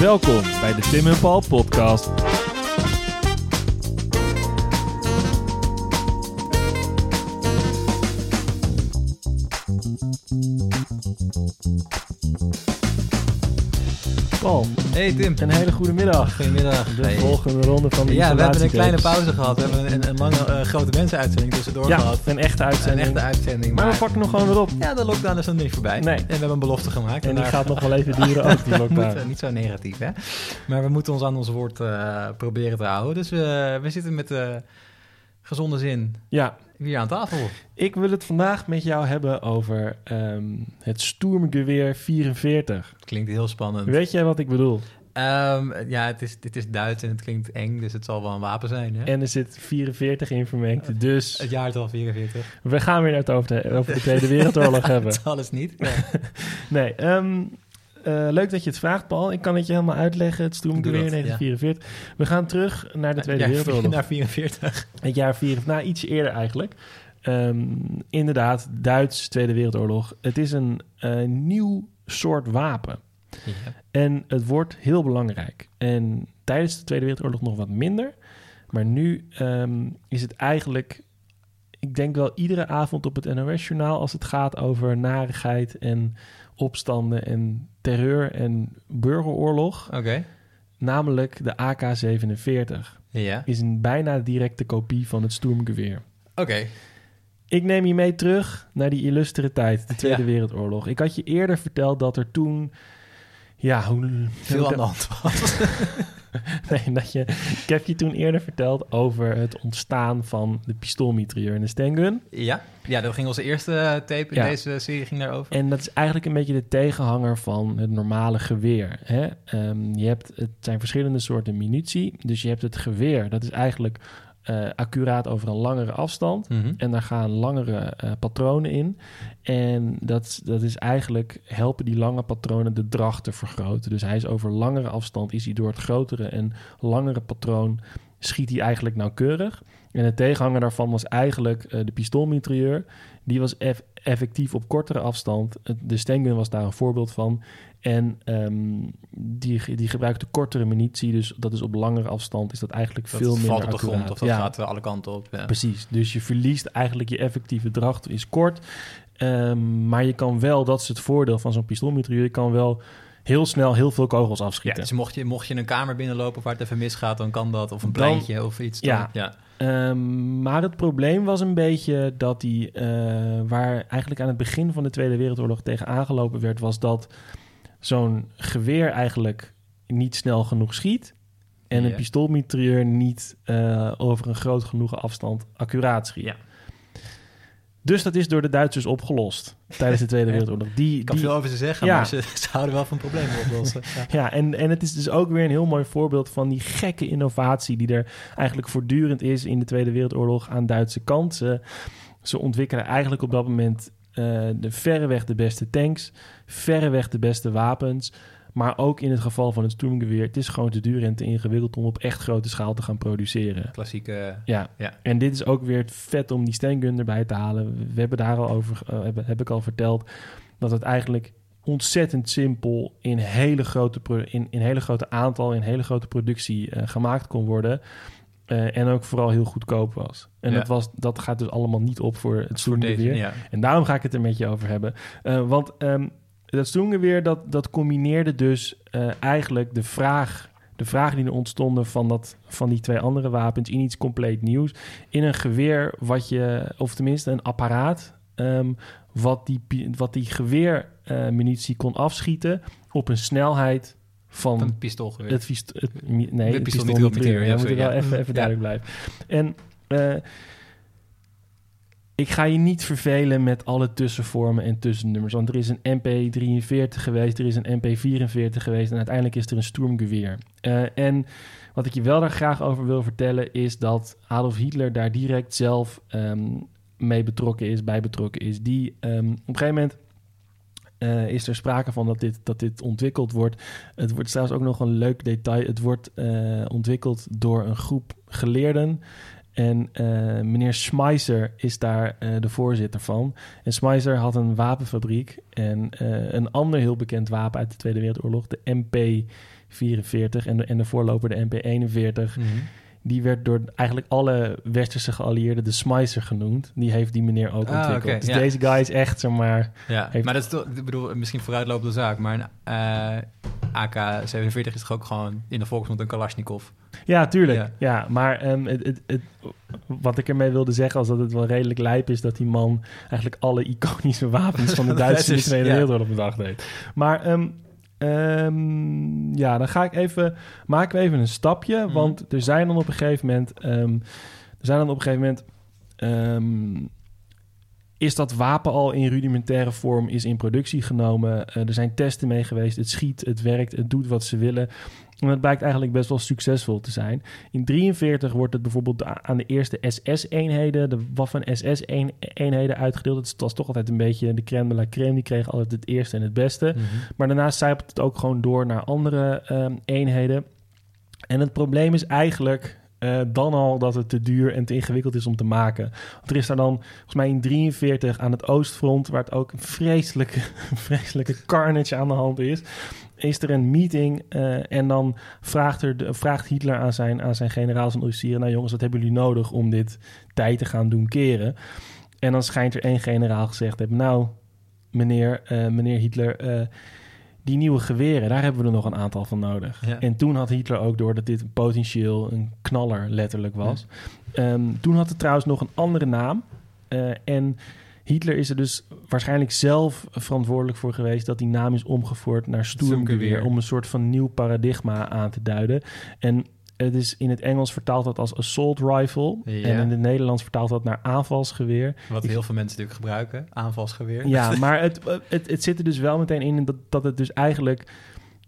Welkom bij de Tim en Paul podcast. Hey Tim. een hele goede middag. Goedemiddag. De Hey. volgende ronde van de Ja, we hebben een kleine pauze gehad. We hebben een, een lange eh, grote mensenuitzending tussendoor Ja, gehad. een echte Een uitzending. echte uitzending. maar Maar, we pakken nog gewoon weer op. ja, de lockdown is nog niet voorbij. Nee. En we hebben een belofte gemaakt. En die daar- gaat nog wel even duren ook, die lockdown. moeten niet zo negatief, hè? Maar we moeten ons aan ons woord eh, proberen te houden. Dus we we zitten met eh, gezonde zin Ja, hier aan tafel. ik wil het vandaag met jou hebben over ehm, het Sturmgeweer 44. Klinkt heel spannend. Weet jij wat ik bedoel? Ehm, ja, het is, het is Duits en het klinkt eng, dus het zal wel een wapen zijn, hè? En er zit 44 in vermengd. Dus Het jaartal 44. we gaan weer het over de, over de Tweede Wereldoorlog hebben. Het alles niet. Ja. Nee, ehm, eh, leuk dat je het vraagt, Paul. Ik kan het je helemaal uitleggen. Het dat, 1944. We gaan terug naar de Tweede Wereldoorlog. Naar 44. Het jaar 4, nou iets eerder eigenlijk. Ehm, inderdaad, Duits Tweede Wereldoorlog. Het is een eh, nieuw soort wapen. Ja. En het wordt heel belangrijk. En tijdens de Tweede Wereldoorlog nog wat minder. Maar nu ehm, is het eigenlijk, ik denk wel iedere avond op het NOS-journaal... als het gaat over narigheid en opstanden en terreur en burgeroorlog. Oké. Namelijk de AK-47 Ja. is een bijna directe kopie van het Sturmgeweer. Oké. Ik neem je mee terug naar die illustere tijd, de Tweede Ja. Wereldoorlog. Ik had je eerder verteld dat er toen... Ja, hoe... Veel aan de hand was. Nee, dat je, ik heb je toen eerder verteld over het ontstaan van de pistoolmitrailleur en de stengun. ja. Ja, dat ging onze eerste eh, tape in Ja. deze serie ging daarover. En dat is eigenlijk een beetje de tegenhanger van het normale geweer. Hè? Ehm, je hebt, het zijn verschillende soorten munitie. Dus je hebt het geweer, dat is eigenlijk eh, accuraat over een langere afstand. Mhm. En daar gaan langere eh, patronen in. En dat, dat is eigenlijk helpen die lange patronen de dracht te vergroten. Dus hij is over langere afstand, is hij door het grotere en langere patroon, schiet hij eigenlijk nauwkeurig. En de tegenhanger daarvan was eigenlijk eh, de pistoolmitrailleur. Die was eff- effectief op kortere afstand. Het- De Stengun was daar een voorbeeld van. En ehm, die, die gebruikte kortere munitie. Dus dat is op langere afstand is dat eigenlijk Dat veel minder valt op de accuraat. grond of dat Ja. gaat alle kanten op. Ja. Precies, dus je verliest eigenlijk je effectieve dracht is kort. Ehm, maar je kan wel, dat is het voordeel van zo'n pistoolmitrailleur, je kan wel heel snel heel veel kogels Ja, afschieten. dus mocht je, mocht je een kamer binnenlopen waar het even misgaat, dan kan dat. Of een pleintje of iets. Dan, Ja. ja. Ehm, maar het probleem was een beetje dat die, eh, waar eigenlijk aan het begin van de Tweede Wereldoorlog tegen aangelopen werd, was dat zo'n geweer eigenlijk niet snel genoeg schiet. En een Ja. pistoolmitrailleur niet eh, over een groot genoeg afstand accuraat schiet. Ja. Dus dat is door de Duitsers opgelost tijdens de Tweede. Wereldoorlog. Die, Ik kan die, veel over ze zeggen, Ja. maar ze, ze houden wel van problemen oplossen. Ja. Ja, en, en het is dus ook weer een heel mooi voorbeeld van die gekke innovatie die er eigenlijk voortdurend is in de Tweede Wereldoorlog aan Duitse kant. Ze, ze ontwikkelen eigenlijk op dat moment eh, de verreweg de beste tanks, verreweg de beste wapens. Maar ook in het geval van het Sturmgeweer, het is gewoon te duur en te ingewikkeld om op echt grote schaal te gaan produceren. Klassieke. Ja. Ja. en dit is ook weer het vet om die Stengun erbij te halen. We hebben daar al over, eh, heb, heb ik al verteld, dat het eigenlijk ontzettend simpel in hele grote, in, in hele grote aantal, in hele grote productie eh, gemaakt kon worden. Eh, en ook vooral heel goedkoop was. En Ja. dat, was, dat gaat dus allemaal niet op voor het ja. En daarom ga ik het er met je over hebben. Eh, want ehm, dat Sturmgeweer, dat, dat combineerde dus eh, eigenlijk de vraag... De vragen die er ontstonden van, dat, van die twee andere wapens in iets compleet nieuws. In een geweer wat je, of tenminste een apparaat, ehm, wat die, wat die geweermunitie kon afschieten op een snelheid van Van het pistoolgeweer. het, het, nee, het pistool- pistoolmitrailleur. ja, Ja, moet ik wel ja. even, even duidelijk blijven. En eh, ik ga je niet vervelen met alle tussenvormen en tussennummers. Want er is een MP43 geweest, er is een MP44 geweest... en uiteindelijk is er een Sturmgeweer. Eh, en wat ik je wel daar graag over wil vertellen... is dat Adolf Hitler daar direct zelf ehm, mee betrokken is, bij betrokken is. Die ehm, op een gegeven moment... eh, is er sprake van dat dit, dat dit ontwikkeld wordt. Het wordt trouwens ook nog een leuk detail. Het wordt eh, ontwikkeld door een groep geleerden En eh, meneer Schmeiser is daar de voorzitter van. En Schmeiser had een wapenfabriek. En een ander heel bekend wapen uit de Tweede Wereldoorlog, de MP44 en de, en de voorloper, de MP41. Mhm. Die werd door eigenlijk alle westerse geallieerden de Schmeiser genonoemd. Die heeft die meneer ook Ah, ontwikkeld. dus ja. deze guy is echt, zeg maar... Ja, Heeft- maar dat is toch, ik bedoel, misschien vooruitlopende zaak, maar een eh, AK-47 is toch ook gewoon in de volksmond een Kalashnikov? Ja, tuurlijk. Ja. Ja, maar ehm, het, het, het, wat ik ermee wilde zeggen... was dat het wel redelijk lijp is... dat die man eigenlijk alle iconische wapens... van de Duitse Tweede. Wereldoorlog bedacht heeft. Maar ehm, ehm, ja, dan ga ik even... maken we even een stapje. Mhm. Want er zijn dan op een gegeven moment... ehm, er zijn dan op een gegeven moment... ehm, is dat wapen al in rudimentaire vorm is in productie genomen. Eh, er zijn testen mee geweest. Het schiet, het werkt, het doet wat ze willen. En het blijkt eigenlijk best wel succesvol te zijn. In 43 wordt het bijvoorbeeld aan de eerste SS-eenheden, de Waffen-SS-eenheden uitgedeeld. Het was toch altijd een beetje de crème de la crème. Die kregen altijd het eerste en het beste. Maar daarnaast zijpelt het ook gewoon door naar andere ehm, eenheden. En het probleem is eigenlijk eh, dan al dat het te duur en te ingewikkeld is om te maken. Want er is daar dan, volgens mij in 43 aan het oostfront, waar het ook een vreselijke, vreselijke carnage aan de hand is, is er een meeting eh, en dan vraagt, er de, vraagt Hitler aan zijn, aan zijn generaals en officieren, nou jongens, wat hebben jullie nodig om dit tijd te gaan doen keren? En dan schijnt er één generaal gezegd hebben, nou, meneer, eh, meneer Hitler, eh, die nieuwe geweren, daar hebben we er nog een aantal van nodig. Ja. En toen had Hitler ook door dat dit een potentieel een knaller letterlijk was. Ehm, toen had het trouwens nog een andere naam. En Hitler is er dus waarschijnlijk zelf verantwoordelijk voor geweest dat die naam is omgevoerd naar Sturmgeweer. Om een soort van nieuw paradigma aan te duiden. En het is in het Engels vertaald dat als assault rifle. Ja. En in het Nederlands vertaalt dat naar aanvalsgeweer. Wat heel veel mensen natuurlijk gebruiken, aanvalsgeweer. Ja, maar het, het, het zit er dus wel meteen in dat, dat het dus eigenlijk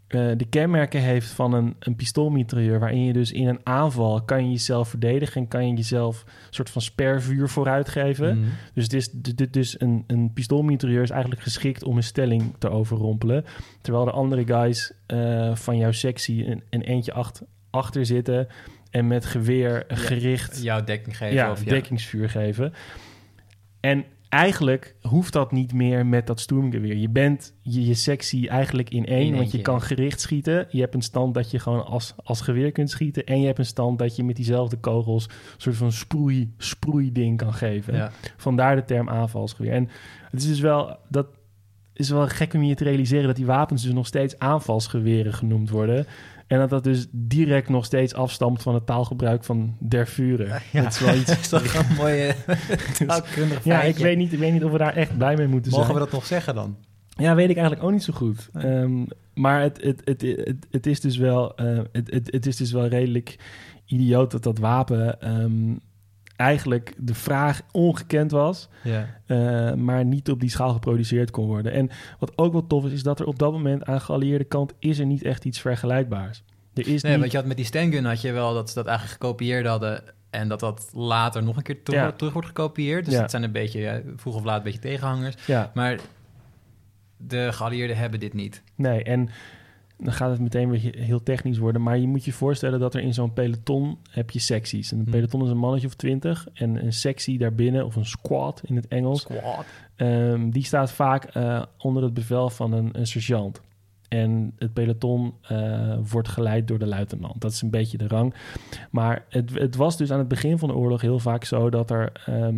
eh, de kenmerken heeft van een, een pistoolmitrailleur... waarin je dus in een aanval kan je jezelf verdedigen... en kan je jezelf een soort van spervuur vooruit geven. Mhm. Dus, het is, dit- dit dus een, een pistoolmitrailleur is eigenlijk geschikt om een stelling te overrompelen. Terwijl de andere guys eh, van jouw sectie een, een eentje acht, achter zitten... en met geweer gericht Jouw dekking geven. ja, of ja. dekkingsvuur geven. En eigenlijk hoeft dat niet meer met dat Sturmgeweer. Je bent je, je sectie eigenlijk in één, In want je kan gericht schieten. Je hebt een stand dat je gewoon als, als geweer kunt schieten. En je hebt een stand dat je met diezelfde kogels een soort van sproei, sproeiding kan geven. Ja. Vandaar de term aanvalsgeweer. En het is dus wel, dat is wel gek om je te realiseren dat die wapens dus nog steeds aanvalsgeweren genoemd worden. En dat dat dus direct nog steeds afstamt van het taalgebruik van der Vuren. Ja. Dat is wel iets. Dat is toch een mooie taalkundig ja, ik weet, niet, ik weet niet of we daar echt blij mee moeten Mogen zijn. we dat nog zeggen dan? Ja, weet ik eigenlijk ook niet zo goed. Ehm, maar het, het, het, het, het is dus wel, eh, het, het, het is dus wel redelijk idioot dat dat wapen ehm, eigenlijk de vraag ongekend was, Ja. eh, maar niet op die schaal geproduceerd kon worden. En wat ook wel tof is, is dat er op dat moment aan geallieerde kant is er niet echt iets vergelijkbaars. Er is Nee, niet... want je had met die Stengun had je wel dat ze dat eigenlijk gekopieerd hadden... en dat dat later nog een keer terug, Ja. terug wordt gekopieerd. Dus Ja. dat zijn een beetje, ja, vroeg of laat, een beetje tegenhangers. Ja, Maar de geallieerden hebben dit niet. Nee, en dan gaat het meteen weer he- heel technisch worden. Maar je moet je voorstellen dat er in zo'n peloton heb je secties. En een Hm. peloton is een mannetje of twintig. En een sectie daarbinnen, of een squad in het Engels... Squad. ehm, die staat vaak eh, onder het bevel van een, een sergeant. En het peloton eh, wordt geleid door de luitenant. Dat is een beetje de rang. Maar het, het was dus aan het begin van de oorlog heel vaak zo... dat, er, ehm,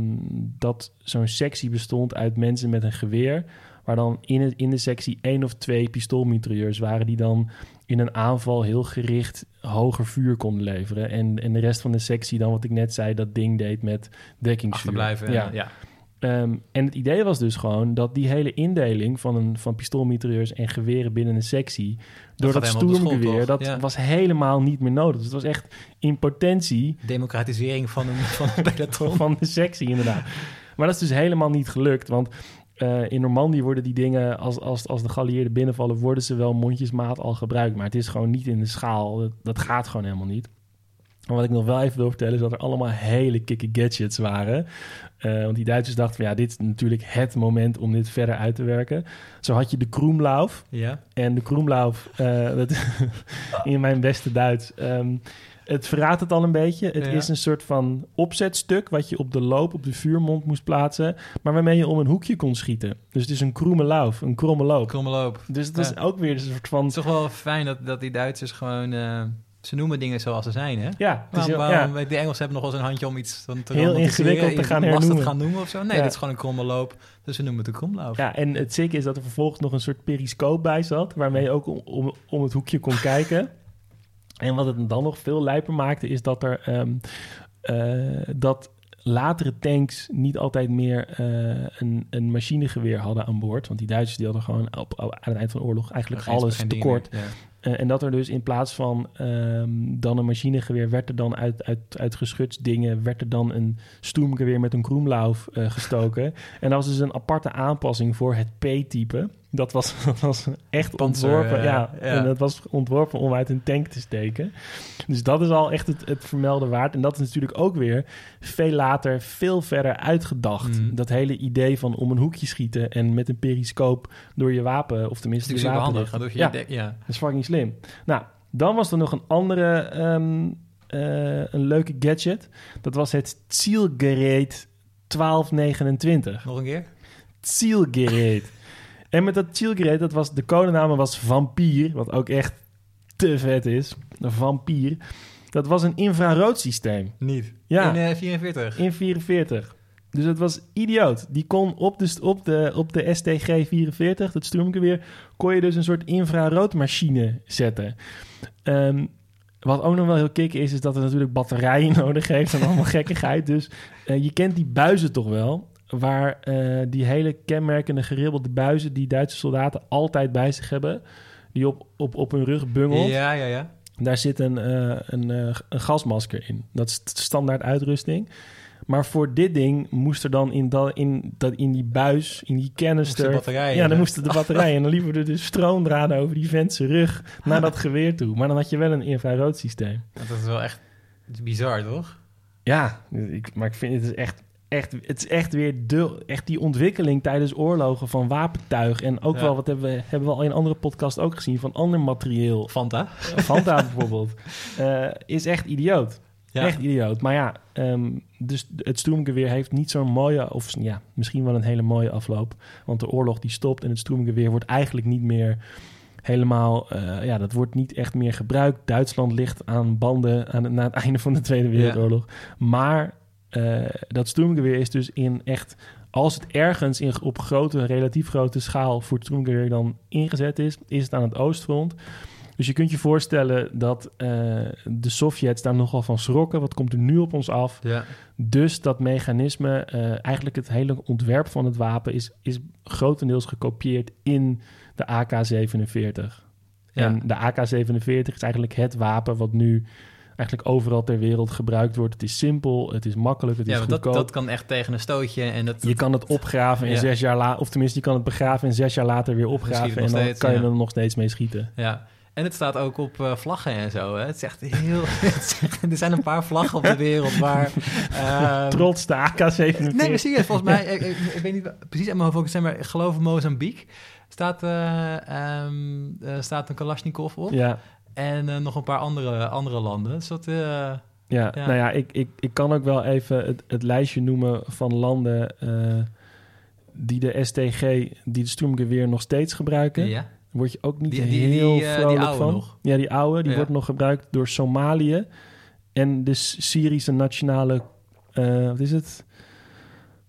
dat zo'n sectie bestond uit mensen met een geweer... waar dan in, het, in de sectie één of twee pistoolmitrailleurs waren... die dan in een aanval heel gericht hoger vuur konden leveren. En, en de rest van de sectie dan, wat ik net zei... dat ding deed met dekkingsvuur. Ja. Ehm, en het idee was dus gewoon dat die hele indeling van, een, van pistoolmitrailleurs en geweren binnen een sectie, door dat, stoermgeweer, dat Ja. was helemaal niet meer nodig. Dus het was echt in potentie Democratisering van een, van een peloton. van de sectie inderdaad. Maar dat is dus helemaal niet gelukt, want eh, in Normandië worden die dingen, als, als, als de geallieerden binnenvallen, worden ze wel mondjesmaat al gebruikt. Maar het is gewoon niet in de schaal. Dat, dat gaat gewoon helemaal niet. En wat ik nog wel even wil vertellen is dat er allemaal hele kikke gadgets waren. Eh, want die Duitsers dachten van ja, dit is natuurlijk het moment om dit verder uit te werken. Zo had je de Kroemlauf. Ja. En de Kroemlauf, eh, dat in mijn beste Duits, ehm, het verraadt het al een beetje. Het Ja. is een soort van opzetstuk wat je op de loop, op de vuurmond moest plaatsen, maar waarmee je om een hoekje kon schieten. Dus het is een kromme lauf, een kromme loop. Kromme loop. Dus het is ook weer een soort van... Het is toch wel fijn dat, dat die Duitsers gewoon... eh, ze noemen dingen zoals ze zijn, hè? Ja, het is Waarom, heel, waarom, ja. de Engelsen hebben nog wel eens een handje om iets te Heel ingewikkeld te gaan hernoemen. gaan noemen of zo. Nee, dit is gewoon een kromme loop. Dus we noemen het een kromloop. ja, en het zieke is dat er vervolgens nog een soort periscoop bij zat, waarmee je ook om, om, om het hoekje kon kijken. En wat het dan nog veel lijper maakte, is dat er ehm, eh, dat latere tanks niet altijd meer eh, een, een machinegeweer hadden aan boord. Want die Duitsers die hadden gewoon op, op- aan het eind van de oorlog eigenlijk Geen- alles tekort. meer. Ja. Eh, en dat er dus in plaats van ehm, dan een machinegeweer... werd er dan uit, uit, uit geschutsdingen... werd er dan een stoemgeweer met een kroemlauf gestoken. en dat was dus een aparte aanpassing voor het P-type. Dat was, dat was echt Panzer, ontworpen. ja, ja. En dat was ontworpen om uit een tank te steken. Dus dat is al echt het, het vermelden waard. En dat is natuurlijk ook weer veel later, veel verder uitgedacht. Mhm. Dat hele idee van om een hoekje schieten... en met een periscoop door je wapen... of tenminste je natuurlijk wapen handig. doe je ja. Dat is fucking slim. Nou, dan was er nog een andere ehm, eh, een leuke gadget. Dat was het Zielgerät 1229. Nog een keer? Zielgerät. En met dat Zielgerät, dat was, de codenaam was Vampier, wat ook echt te vet is. Een vampier. Dat was een infrarood systeem. Niet. Ja. In eh, 44. In 44. Dus het was idioot. Die kon op de, op de, op de STG 44, dat stroomgeweer, kon je dus een soort infraroodmachine zetten. Ehm, wat ook nog wel heel kick is, is dat het natuurlijk batterijen nodig heeft en allemaal gekkigheid. Dus eh, je kent die buizen toch wel, waar eh, die hele kenmerkende geribbelde buizen die Duitse soldaten altijd bij zich hebben, die op, op, op hun rug bungelt. Ja, ja, ja. Daar zit een, eh, een, eh, een gasmasker in. Dat is standaard uitrusting. Maar voor dit ding moest er dan in, dat, in, dat, in die buis, in die batterijen, Ja, dan hè? moesten de batterijen. en dan liepen er dus stroomdraden over die vent zijn rug naar dat geweer toe. Maar dan had je wel een infrarood systeem. Dat is wel echt bizar, toch? Ja, ik, maar ik vind het is echt, echt, het is echt weer de, echt die ontwikkeling tijdens oorlogen van wapentuig. En ook Ja. wel, wat hebben we, hebben we al in andere podcast ook gezien, van ander materieel. Fanta. Fanta bijvoorbeeld. eh, is echt idioot. Ja. Echt idioot. Maar ja, ehm, dus het Stroomgeweer heeft niet zo'n mooie, of ja, misschien wel een hele mooie afloop. Want de oorlog die stopt en het Stroomgeweer wordt eigenlijk niet meer helemaal, eh, ja, dat wordt niet echt meer gebruikt. Duitsland ligt aan banden aan het, na het einde van de Tweede Wereldoorlog. Maar eh, dat Stroomgeweer is dus in echt, als het ergens in, op grote, relatief grote schaal voor Stroomgeweer dan ingezet is, is het aan het oostfront. Dus je kunt je voorstellen dat eh, de Sovjets daar nogal van schrokken. Wat komt er nu op ons af? Ja. Dus dat mechanisme, eh, eigenlijk het hele ontwerp van het wapen, is, is grotendeels gekopieerd in de AK-47. Ja. En de AK-47 is eigenlijk het wapen wat nu eigenlijk overal ter wereld gebruikt wordt. Het is simpel, het is makkelijk, het Ja, is want dat, goedkoop. dat kan echt tegen een stootje. En dat, Je kan het opgraven en Ja. zes jaar later, of tenminste, je kan het begraven en zes jaar later weer opgraven. En dan steeds, kan je ja. er nog steeds mee schieten. Ja. En het staat ook op eh, vlaggen en zo. Hè? Het is echt heel... het er zijn een paar vlaggen op de wereld waar... ehm, Trots de AK-47. Nee, maar serieus, volgens mij, ik, ik, ik weet niet precies uit mijn hoofd het zijn, maar ik geloof Mozambique staat, eh, staat een Kalashnikov op. Ja, En eh, nog een paar andere, andere landen. Dus dat, ja, Ja. nou ja, ik, ik, ik kan ook wel even het, het lijstje noemen van landen eh, die de STG, die de Sturmgeweer nog steeds gebruiken. ja. Word je ook niet Die- die- heel die, die vrolijk oude van. nog. Ja, die oude, die Ja. wordt nog gebruikt door Somalië en de Syrische nationale, wat is het?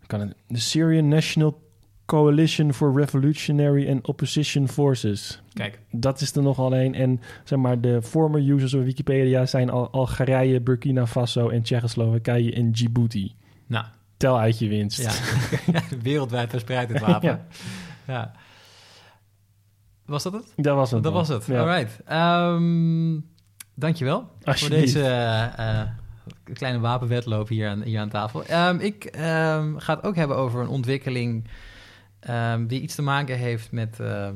Kan het? De Syrian National Coalition for Revolutionary and Opposition Forces. Kijk, Dat is er nog alleen. En zeg maar, de former users op Wikipedia zijn Al Algerije, Burkina Faso en Tsjechoslowakije en Djibouti. nou, Tel uit je winst. ja. wereldwijd verspreid het wapen. Ja. ja. Was dat het? Dat was het. Dat was het. Ja. Alright. Ehm dankjewel voor deze eh, kleine wapenwedloop hier aan, hier aan tafel. Ehm, ik ehm, ga het ook hebben over een ontwikkeling ehm, die iets te maken heeft met, eh,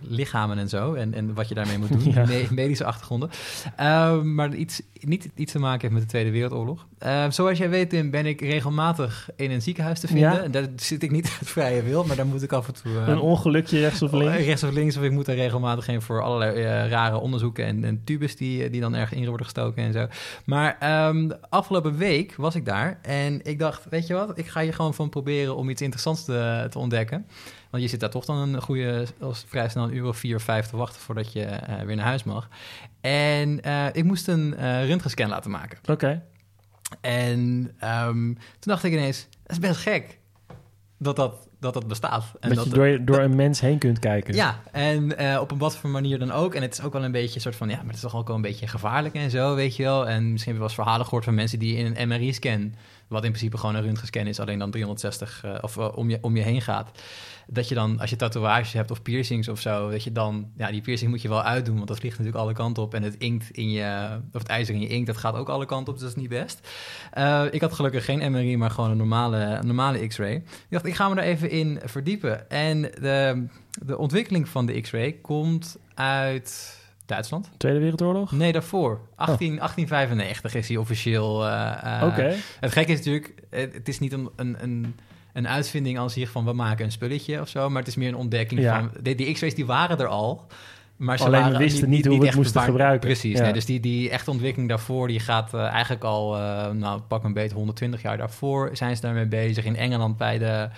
lichamen en zo. En, en wat je daarmee moet doen. Ja. medische achtergronden. Ehm, maar iets, niet iets te maken heeft met de Tweede Wereldoorlog. Ehm, zoals jij weet, Tim, ben ik regelmatig in een ziekenhuis te vinden. Ja. Daar zit ik niet uit vrije wil, maar daar moet ik af en toe... eh, Een ongelukje rechts of links. Rechts of links, of ik moet daar regelmatig heen voor allerlei eh, rare onderzoeken en, en tubes die, die dan ergens in worden gestoken en zo. Maar de afgelopen week was ik daar en ik dacht, weet je wat, ik ga hier gewoon van proberen om iets interessants te, te ontdekken. Want je zit daar toch dan een goede, als vrij snel een uur of vier of vijf te wachten voordat je eh, weer naar huis mag. En eh, ik moest een eh röntgenscan laten maken. Oké. En ehm, toen dacht ik ineens, dat is best gek dat dat, dat, dat bestaat. En Dat dat je door, door een mens heen kunt kijken. ja, en op een wat voor manier dan ook. En het is ook wel een beetje een soort van, ja, maar het is toch ook wel een beetje gevaarlijk en zo, weet je wel. En misschien heb je wel eens verhalen gehoord van mensen die in een MRI-scan, wat in principe gewoon een röntgenscan is, alleen dan 360 eh, of eh, om, je, om je heen gaat. Dat je dan, als je tatoeages hebt of piercings of zo, dat je dan, ja, die piercing moet je wel uitdoen, want dat vliegt natuurlijk alle kanten op. En het inkt in je, of het ijzer in je inkt, dat gaat ook alle kanten op, dus dat is niet best. Eh, ik had gelukkig geen MRI, maar gewoon een normale, normale X-ray. Ik dacht, ik ga me daar even in verdiepen. En de, de ontwikkeling van de X-ray komt uit Duitsland. Tweede Wereldoorlog? Nee, daarvoor. 18, 1895 is hij officieel. eh, eh, Oké. Het gekke is natuurlijk, het, is niet een, een, een, uitvinding als hier van we maken een spulletje of zo, maar het is meer een ontdekking Ja. van. Die, die X-rays die waren er al. Maar ze Alleen we wisten niet hoe we het moesten gebruiken. Precies. Ja. Nee, dus die, die echte ontwikkeling daarvoor, die gaat eh, eigenlijk al, eh, nou pak een beetje 120 jaar daarvoor zijn ze daarmee bezig. In Engeland bij de,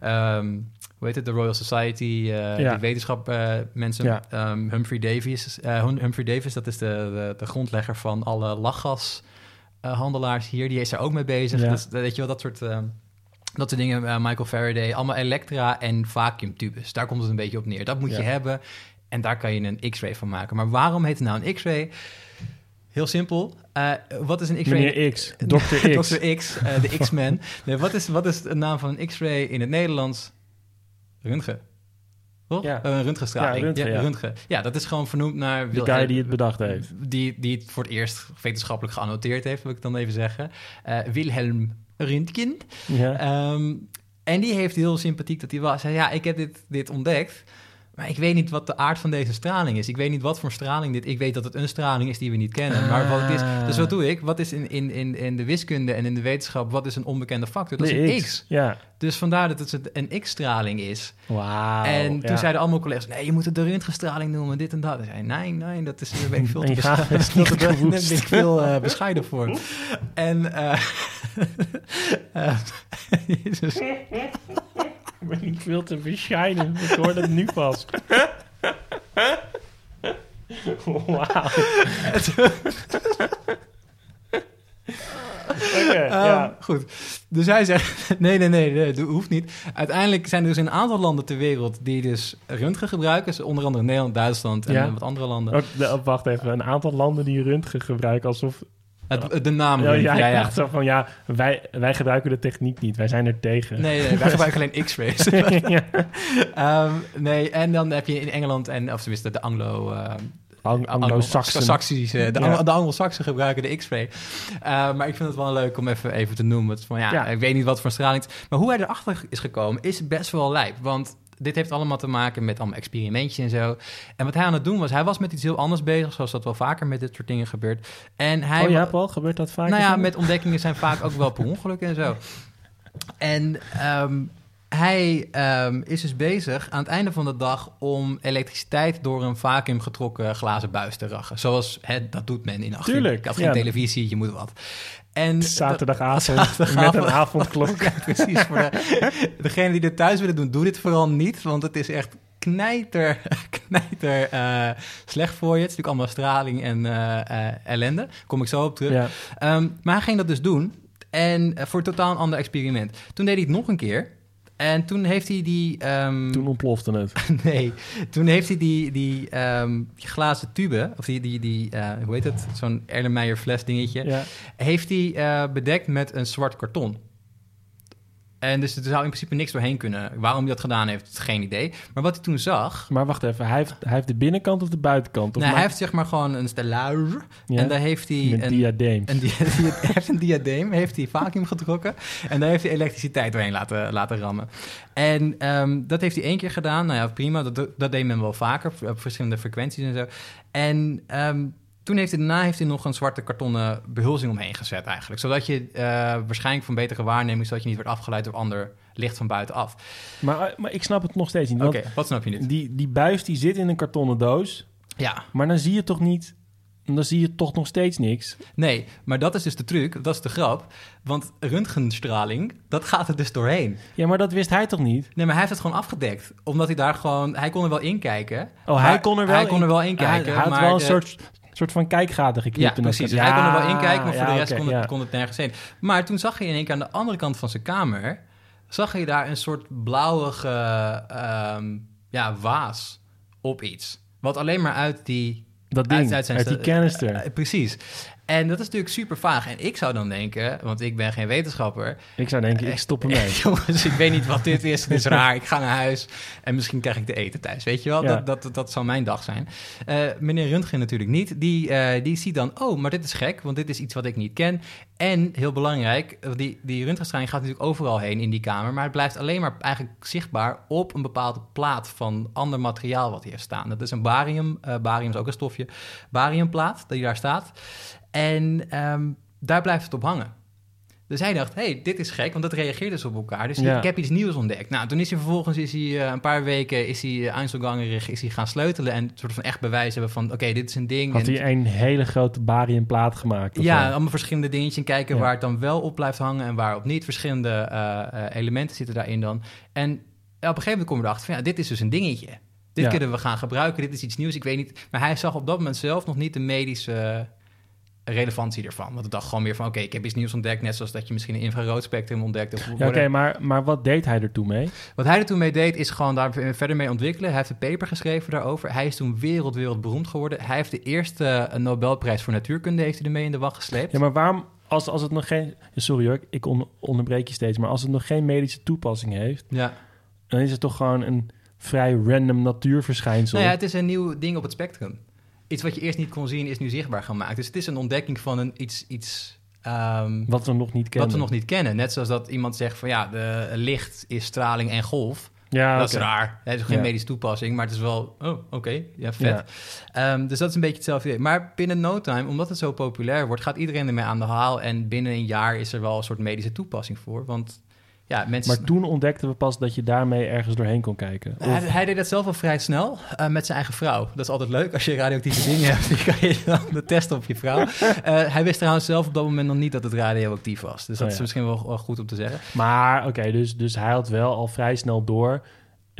ehm, hoe heet het, de Royal Society, eh Ja. die wetenschap eh, mensen. Ja. Ehm, Humphrey Davies, eh, Hum- Humphrey Davis, dat is de, de, de grondlegger van alle lachgas eh, handelaars hier. Die is er ook mee bezig. Ja. Dus, weet je wel, dat soort... ehm, dat soort dingen, eh, Michael Faraday, allemaal elektra en vacuümtubes. Daar komt het een beetje op neer. Dat moet je hebben en daar kan je een X-ray van maken. Maar waarom heet het nou een X-ray? Heel simpel. Eh, wat is een X-ray? Meneer X, Dr. X. Dr. X, eh, de X-Men. nee, wat, is, wat is de naam van een X-ray in het Nederlands? Röntgen. Toch? Ja. Röntgenstraling. Ja, röntgen, ja. röntgen. Ja, dat is gewoon vernoemd naar... De Wilhelm- guy die het bedacht heeft. Die, die het voor het eerst wetenschappelijk geannoteerd heeft, wil ik dan even zeggen. Eh, Wilhelm Röntgen. Ja. Ehm, en die heeft heel sympathiek dat hij was. Zei, ja, ik heb dit, dit ontdekt. Maar ik weet niet wat de aard van deze straling is. Ik weet niet wat voor straling dit... Ik weet dat het een straling is die we niet kennen. Maar wat het is... Ah. Dus wat doe ik? Wat is in, in, in, in de wiskunde en in de wetenschap... Wat is een onbekende factor? Dat is een x. Ja. Dus vandaar dat het een x-straling is. Wauw. en toen ja. zeiden allemaal collega's... Nee, je moet het de röntgenstraling noemen, dit en dat. Ik zei, nee, nee, dat is, daar ben ik veel te En gaat- bescheiden, is niet daar ben ik veel eh, bescheiden voor. En... Jezus. Ik ben niet veel te bescheiden. Ik hoor het nu pas. Wauw. Oké, ja. Ehm, Goed. Dus hij zegt, nee, nee, nee, nee, dat hoeft niet. Uiteindelijk zijn er dus een aantal landen ter wereld die dus röntgen gebruiken. Dus onder andere Nederland, Duitsland en Ja. wat andere landen. Ook, wacht even, een aantal landen die röntgen gebruiken alsof... Het, de naam Ja, ja, ja, zo van, ja, wij, wij gebruiken de techniek niet. Wij zijn er tegen. Nee, nee, wij gebruiken alleen x-rays. Ehm, nee, en dan heb je in Engeland, en, of tenminste de Anglo... eh, Ang- Anglo-Saxen. Anglo-Saxische- de, Ja. De Anglo-Saxen gebruiken de X-ray. Eh, maar ik vind het wel leuk om even, even te noemen. Het van, ja, Ja. Ik weet niet wat voor straling. Maar hoe hij erachter is gekomen is best wel lijp. Want dit heeft allemaal te maken met allemaal experimentjes en zo. En wat hij aan het doen was, hij was met iets heel anders bezig... zoals dat wel vaker met dit soort dingen gebeurt. En hij Oh ja, Paul, gebeurt dat vaak? nou ja, met ontdekkingen zijn vaak ook wel per ongeluk en zo. En ehm, hij ehm, is dus bezig aan het einde van de dag om elektriciteit door een vacuüm getrokken glazen buis te rachen. Zoals hè, dat doet men in 18. Tuurlijk, Ik had geen ja. televisie, je moet wat. En Zaterdagavond Zaterdagavond. met een avondklok. Ja, precies. Voor de, degene die dit thuis willen doen, doe dit vooral niet. Want het is echt knijter, knijter eh, slecht voor je. Het is natuurlijk allemaal straling en eh, eh, ellende. Kom ik zo op terug. Ja. Ehm, maar hij ging dat dus doen. En eh, voor een totaal een ander experiment. Toen deed hij het nog een keer. En toen heeft hij die... ehm, Toen ontplofte het. nee, toen heeft hij die, die ehm, glazen tube... Of die, die, die eh, hoe heet het? Zo'n Erlenmeyer fles dingetje Ja. heeft hij eh, bedekt met een zwart karton. En dus er zou in principe niks doorheen kunnen. Waarom hij dat gedaan heeft, geen idee. Maar wat hij toen zag... Maar wacht even, hij heeft, hij heeft de binnenkant of de buitenkant? Of Nee, hij heeft zeg maar gewoon een stellaar. Ja, En daar heeft hij een een, diadeem. een, dia- hij heeft een diadeem, heeft hij vacuüm getrokken. En daar heeft hij elektriciteit doorheen laten, laten rammen. En ehm, dat heeft hij één keer gedaan. Nou ja, prima. Dat, dat deed men wel vaker op verschillende frequenties en zo. En ehm, toen heeft hij daarna heeft hij nog een zwarte kartonnen behulzing omheen gezet eigenlijk. Zodat je eh, waarschijnlijk van betere waarneming... zodat je niet wordt afgeleid door ander licht van buitenaf. Maar, eh, maar ik snap het nog steeds niet. Oké, wat snap je niet? die, die buis die zit in een kartonnen doos. Ja, Maar dan zie je toch niet... Dan zie je toch nog steeds niks. nee, maar dat is dus de truc, dat is de grap. Want röntgenstraling, dat gaat er dus doorheen. Ja, maar dat wist hij toch niet? Nee, maar hij heeft het gewoon afgedekt. Omdat hij daar gewoon... Hij kon er wel in kijken. Oh, hij kon er wel Hij kon er wel in Hij, kijken. hij had maar wel een de- soort, soort van kijkgaten geknipt. Ja, precies. Dus hij kon er wel in kijken, maar voor de rest kon, het, kon het nergens heen. Maar toen zag je in één keer aan de andere kant van zijn kamer... zag je daar een soort blauwige ehm, ja, waas op iets. Wat alleen maar uit die Dat ding, uit- uit, uit zijn die canister. Eh, precies. En dat is natuurlijk super vaag. En ik zou dan denken, want ik ben geen wetenschapper. ik zou denken, ik stop ermee. Jongens, ik weet niet wat dit is. Het is raar. Ik ga naar huis en misschien krijg ik de eten thuis. Weet je wel? Ja. Dat, dat, dat zou mijn dag zijn. Eh, meneer Röntgen natuurlijk niet. Die, eh, die ziet dan, oh, maar dit is gek, want dit is iets wat ik niet ken. En heel belangrijk, die, die röntgenstraling gaat natuurlijk overal heen in die kamer. Maar het blijft alleen maar eigenlijk zichtbaar op een bepaalde plaat van ander materiaal wat hier staan. Dat is een barium. eh, barium is ook een stofje. Bariumplaat die daar staat. En ehm, daar blijft het op hangen. Dus hij dacht, hey, dit is gek, want dat reageert dus op elkaar. Dus Ja. ik heb iets nieuws ontdekt. Nou, toen is hij vervolgens is hij, eh, een paar weken is hij uh, Einzelgangerig, is hij gaan sleutelen en een soort van echt bewijs hebben van, oké, dit is een ding. Had en, hij een hele grote bariumplaat gemaakt? ja, allemaal verschillende dingetjes en kijken Ja. waar het dan wel op blijft hangen en waarop niet. Verschillende eh, elementen zitten daarin dan. En op een gegeven moment kom je erachter van, ja, dit is dus een dingetje. Dit Ja. kunnen we gaan gebruiken, dit is iets nieuws, ik weet niet. Maar hij zag op dat moment zelf nog niet de medische relevantie ervan. Want ik dacht gewoon meer van, oké, ik heb iets nieuws ontdekt, net zoals dat je misschien een infraroodspectrum ontdekt. Of Ja, Oké, maar, maar wat deed hij er toen mee? Wat hij er toen mee deed, is gewoon daar verder mee ontwikkelen. Hij heeft een paper geschreven daarover. Hij is toen wereld, wereldberoemd geworden. Hij heeft de eerste eh, Nobelprijs voor natuurkunde heeft hij ermee in de wacht gesleept. Ja, maar waarom, als, als het nog geen... Sorry hoor, ik on- onderbreek je steeds. Maar als het nog geen medische toepassing heeft... Ja. dan is het toch gewoon een vrij random natuurverschijnsel. Nou ja, het is een nieuw ding op het spectrum. Iets wat je eerst niet kon zien, is nu zichtbaar gemaakt. Dus het is een ontdekking van een, iets, iets ehm, Wat we nog niet kennen. wat we nog niet kennen. Net zoals dat iemand zegt van ja, de licht is straling en golf. Ja, dat is raar. Het is geen Ja. medische toepassing, maar het is wel... Oh, oké. Ja, vet. Ja. Ehm, dus dat is een beetje hetzelfde idee. Maar binnen no time, omdat het zo populair wordt... gaat iedereen ermee aan de haal. En binnen een jaar is er wel een soort medische toepassing voor. Want ja, mensen... Maar toen ontdekten we pas dat je daarmee ergens doorheen kon kijken. Of- Hij, hij deed dat zelf al vrij snel eh, met zijn eigen vrouw. Dat is altijd leuk als je radioactieve dingen hebt. Die kan je dan de testen op je vrouw. Eh, hij wist trouwens zelf op dat moment nog niet dat het radioactief was. Dus dat Oh, is misschien wel, wel goed om te zeggen. Maar oké, dus, dus hij had wel al vrij snel door...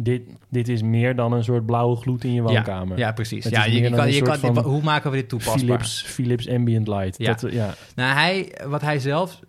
Dit, dit is meer dan een soort blauwe gloed in je woonkamer. Ja, precies. Het Ja, je, kan, je kan, hoe maken we dit toepasbaar? Philips, Philips Ambient Light. Ja. Dat, ja. Nou, hij, wat hij zelf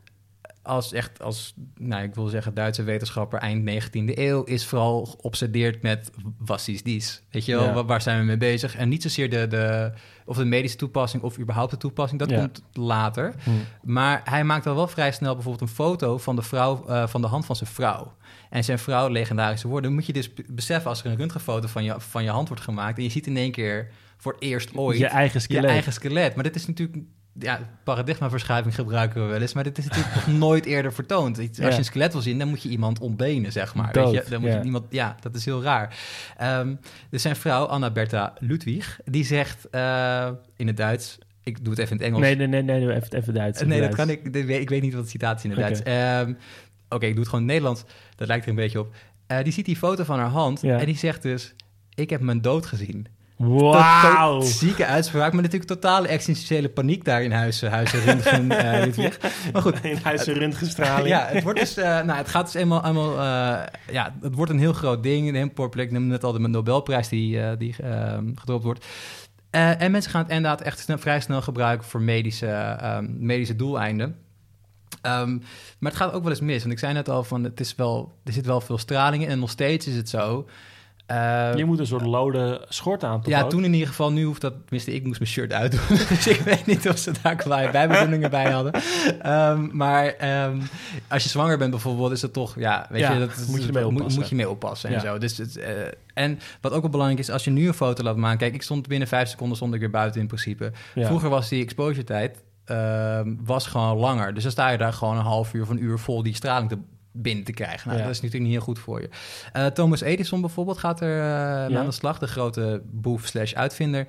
als echt als, nou, ik wil zeggen, Duitse wetenschapper eind 19e eeuw is vooral geobsedeerd met was is dies. Weet je wel, Ja. waar, zijn we mee bezig? En niet zozeer de, de, of de medische toepassing of überhaupt de toepassing, dat Ja. komt later. Hm. Maar hij maakt al wel vrij snel bijvoorbeeld een foto van de, vrouw, eh, van de hand van zijn vrouw. En zijn vrouw, legendarische woorden, moet je dus beseffen als er een röntgenfoto van je, van je hand wordt gemaakt en je ziet in één keer voor het eerst ooit Je eigen skelet. je eigen skelet. Maar dit is natuurlijk... Ja, paradigmaverschuiving gebruiken we wel eens, maar dit is natuurlijk nog nooit eerder vertoond. Als je een skelet wil zien, dan moet je iemand ontbenen, zeg maar. Dood, weet je? Dan moet ja. je iemand, ja, dat is heel raar. Ehm, dus zijn vrouw, Anna Bertha Ludwig, die zegt eh, in het Duits... Ik doe het even in het Engels. Nee, nee, nee, nee, doe even, even Duits. nee, dat kan ik. Ik weet niet wat de citatie in het. Duits Ehm, Oké, ik doe het gewoon in het Nederlands. Dat lijkt er een beetje op. Eh, die ziet die foto van haar hand Ja. en die zegt dus... Ik heb mijn dood gezien. Wauw! Zieke uitspraak, maar natuurlijk totale existentiële paniek daar in huizen, huizen Röntgen, eh, Ludwig. Maar goed, In huis een röntgenstraling. ja, het wordt dus, eh, nou, het gaat dus eenmaal, eenmaal eh, ja, het wordt een heel groot ding, een heel populair. Ik noemde net al de Nobelprijs die, eh, die eh, gedropt wordt. Eh, en mensen gaan het inderdaad echt snel, vrij snel gebruiken voor medische, eh, medische doeleinden. Ehm, maar het gaat ook wel eens mis. Want ik zei net al van, het is wel, er zit wel veel straling in. En nog steeds is het zo. Eh, je moet een soort lode schort aan, ja, ook? toen in ieder geval. Nu hoeft dat... Tenminste, ik moest mijn shirt uitdoen. dus ik weet niet of ze daar qua bijbedoelingen bij hadden. Ehm, maar ehm, als je zwanger bent bijvoorbeeld, is het toch... Ja, weet Ja, je, dat moet je moet, oppassen. moet je mee oppassen en Ja. zo. Dus het, eh, en wat ook wel belangrijk is, als je nu een foto laat maken... Kijk, ik stond binnen vijf seconden stond ik weer buiten in principe. Ja. Vroeger was die exposure tijd ehm, was gewoon langer. Dus dan sta je daar gewoon een half uur of een uur vol die straling te binnen te krijgen. Nou, Ja. dat is natuurlijk niet heel goed voor je. Eh, Thomas Edison bijvoorbeeld gaat er eh, aan de slag, de grote boef slash uitvinder.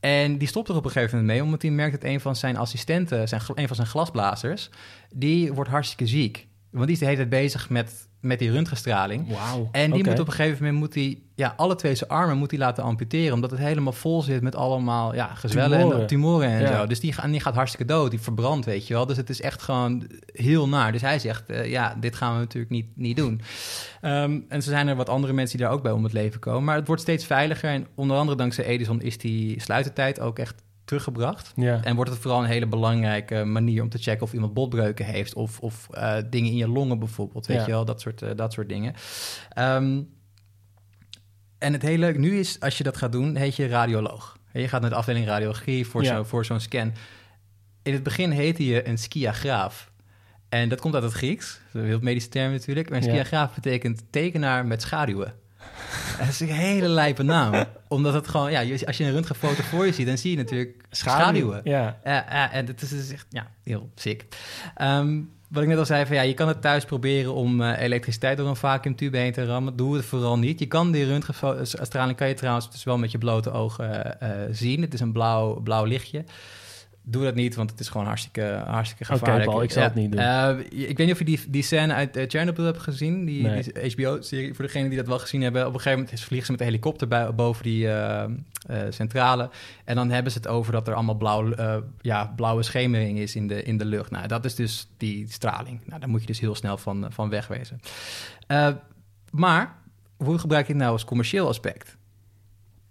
En die stopt er op een gegeven moment mee, omdat hij merkt dat een van zijn assistenten, zijn, een van zijn glasblazers, die wordt hartstikke ziek. Want die is de hele tijd bezig met, met die röntgenstraling. En die moet op een gegeven moment moet hij, ja, alle twee zijn armen moet hij laten amputeren, omdat het helemaal vol zit met allemaal ja, gezwellen en Tumoren. en Ja. zo. Dus die, die gaat hartstikke dood, die verbrandt, weet je wel. Dus het is echt gewoon heel naar. Dus hij zegt, eh, ja, dit gaan we natuurlijk niet, niet doen. Ehm, en ze zijn er wat andere mensen die daar ook bij om het leven komen. Maar het wordt steeds veiliger en onder andere dankzij Edison is die sluitertijd ook echt teruggebracht. Ja. En wordt het vooral een hele belangrijke manier om te checken of iemand botbreuken heeft of, of eh, dingen in je longen bijvoorbeeld, weet Ja. je wel, dat soort, eh, dat soort dingen. Ehm, en het hele, nu is, als je dat gaat doen, heet je radioloog. Je gaat naar de afdeling radiologie voor, Ja. zo, voor zo'n scan. In het begin heette je een skiagraaf. En dat komt uit het Grieks, een heel medische term natuurlijk. Maar een skiagraaf betekent tekenaar met schaduwen. Dat is een hele lijpe naam. Omdat het gewoon, ja, als je een röntgenfoto voor je ziet, dan zie je natuurlijk schaduwen. Ja. En het is dus echt ja, heel sick. Ehm, wat ik net al zei, van, ja, je kan het thuis proberen om eh, elektriciteit door een vacuümtube heen te rammen. Doe het vooral niet. Je kan die röntgenstraling kan je trouwens dus wel met je blote ogen eh, eh, zien. Het is een blauw, blauw lichtje. Doe dat niet, want het is gewoon hartstikke, hartstikke Oké, gevaarlijk. Ik zal het niet doen. Eh, ik weet niet of je die, die scène uit eh, Chernobyl hebt gezien, die, Nee. die HBO-serie. Voor degenen die dat wel gezien hebben, op een gegeven moment vliegen ze met een helikopter bij, boven die eh, centrale. En dan hebben ze het over dat er allemaal blauw, ja, blauwe schemering is in de, in de lucht. Nou, dat is dus die straling. Nou, daar moet je dus heel snel van, van wegwezen. Maar hoe gebruik je het nou als commercieel aspect?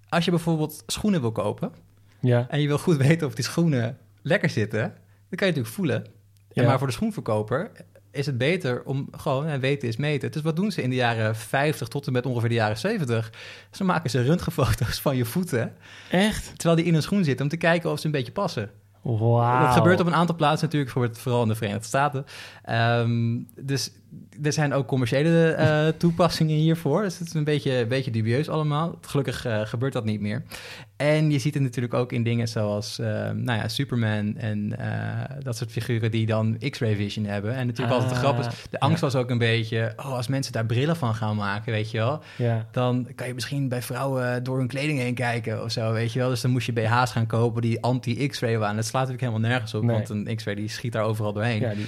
Als je bijvoorbeeld schoenen wil kopen Ja. en je wil goed weten of die schoenen lekker zitten, dan kan je natuurlijk voelen. En Ja. maar voor de schoenverkoper is het beter om gewoon, en weten is meten. Dus wat doen ze in de jaren 50 tot en met ongeveer de jaren 70? Ze maken ze röntgenfoto's van je voeten, Echt? terwijl die in een schoen zitten, om te kijken of ze een beetje passen. Wauw. Dat gebeurt op een aantal plaatsen natuurlijk, vooral in de Verenigde Staten. Ehm, dus er zijn ook commerciële eh, toepassingen hiervoor. Dus het is een beetje, een beetje dubieus allemaal. Gelukkig eh, gebeurt dat niet meer. En je ziet het natuurlijk ook in dingen zoals eh, nou ja, Superman en dat soort figuren die dan X-ray vision hebben. En natuurlijk altijd de grap is, de angst ja. was ook een beetje, oh, als mensen daar brillen van gaan maken, weet je wel Ja. dan kan je misschien bij vrouwen door hun kleding heen kijken of zo, weet je wel. Dus dan moest je BH's gaan kopen die anti-X-ray waren. Dat slaat natuurlijk helemaal nergens op, Nee. want een X-ray die schiet daar overal doorheen. ja die,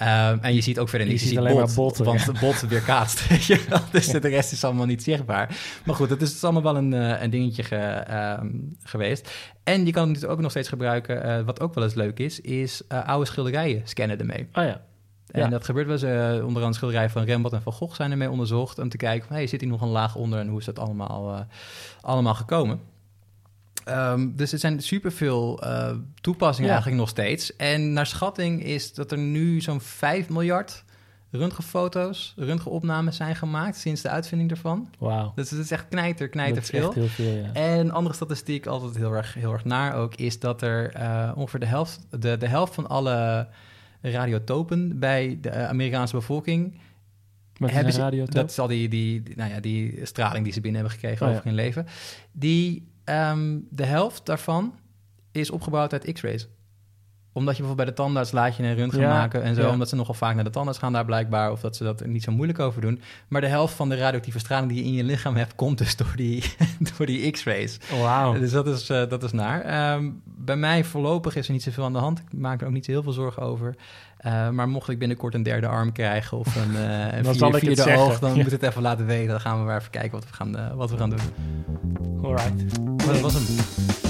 Ehm, en je ziet ook verder niks. Je ziet alleen bot, maar botten, want ja. bot weerkaatst. Dus de rest is allemaal niet zichtbaar. Maar goed, het is, het is allemaal wel een, eh, een dingetje ge- ehm, geweest. En je kan het ook nog steeds gebruiken, eh, wat ook wel eens leuk is, is eh, oude schilderijen scannen ermee. oh ja. En Ja. dat gebeurt wel eens. onder andere schilderijen van Rembrandt en Van Gogh zijn ermee onderzocht. Om te kijken van, hey, zit hier nog een laag onder en hoe is dat allemaal, allemaal gekomen? Ehm, dus er zijn superveel eh toepassingen Ja. eigenlijk nog steeds. En naar schatting is dat er nu zo'n 5 miljard röntgenfoto's, röntgenopnames zijn gemaakt sinds de uitvinding ervan. Wauw. Dus het is echt knijter, knijter veel. echt heel veel, ja. En andere statistiek, altijd heel erg, heel erg naar ook, is dat er eh, ongeveer de helft, de, de helft van alle radiotopen bij de eh, Amerikaanse bevolking. Hebben ze- Dat is al die, die, die- nou ja, die straling die ze binnen hebben gekregen Oh, ja. over hun leven. Die, ehm, de helft daarvan is opgebouwd uit x-rays omdat je bijvoorbeeld bij de tandarts laat je een röntgen Ja, maken en zo. ja. Omdat ze nogal vaak naar de tandarts gaan daar blijkbaar. Of dat ze dat niet zo moeilijk over doen. Maar de helft van de radioactieve straling die je in je lichaam hebt... komt dus door die, door die x-rays. Wauw. Dus dat is, eh, dat is naar. Ehm, bij mij voorlopig is er niet zoveel aan de hand. Ik maak er ook niet zo heel veel zorgen over. Eh, maar mocht ik binnenkort een derde arm krijgen of een, eh een vier- vierde zeggen. oog... dan Ja. moet het even laten weten. Dan gaan we maar even kijken wat we gaan, wat we gaan doen. Alright. Maar dat was hem.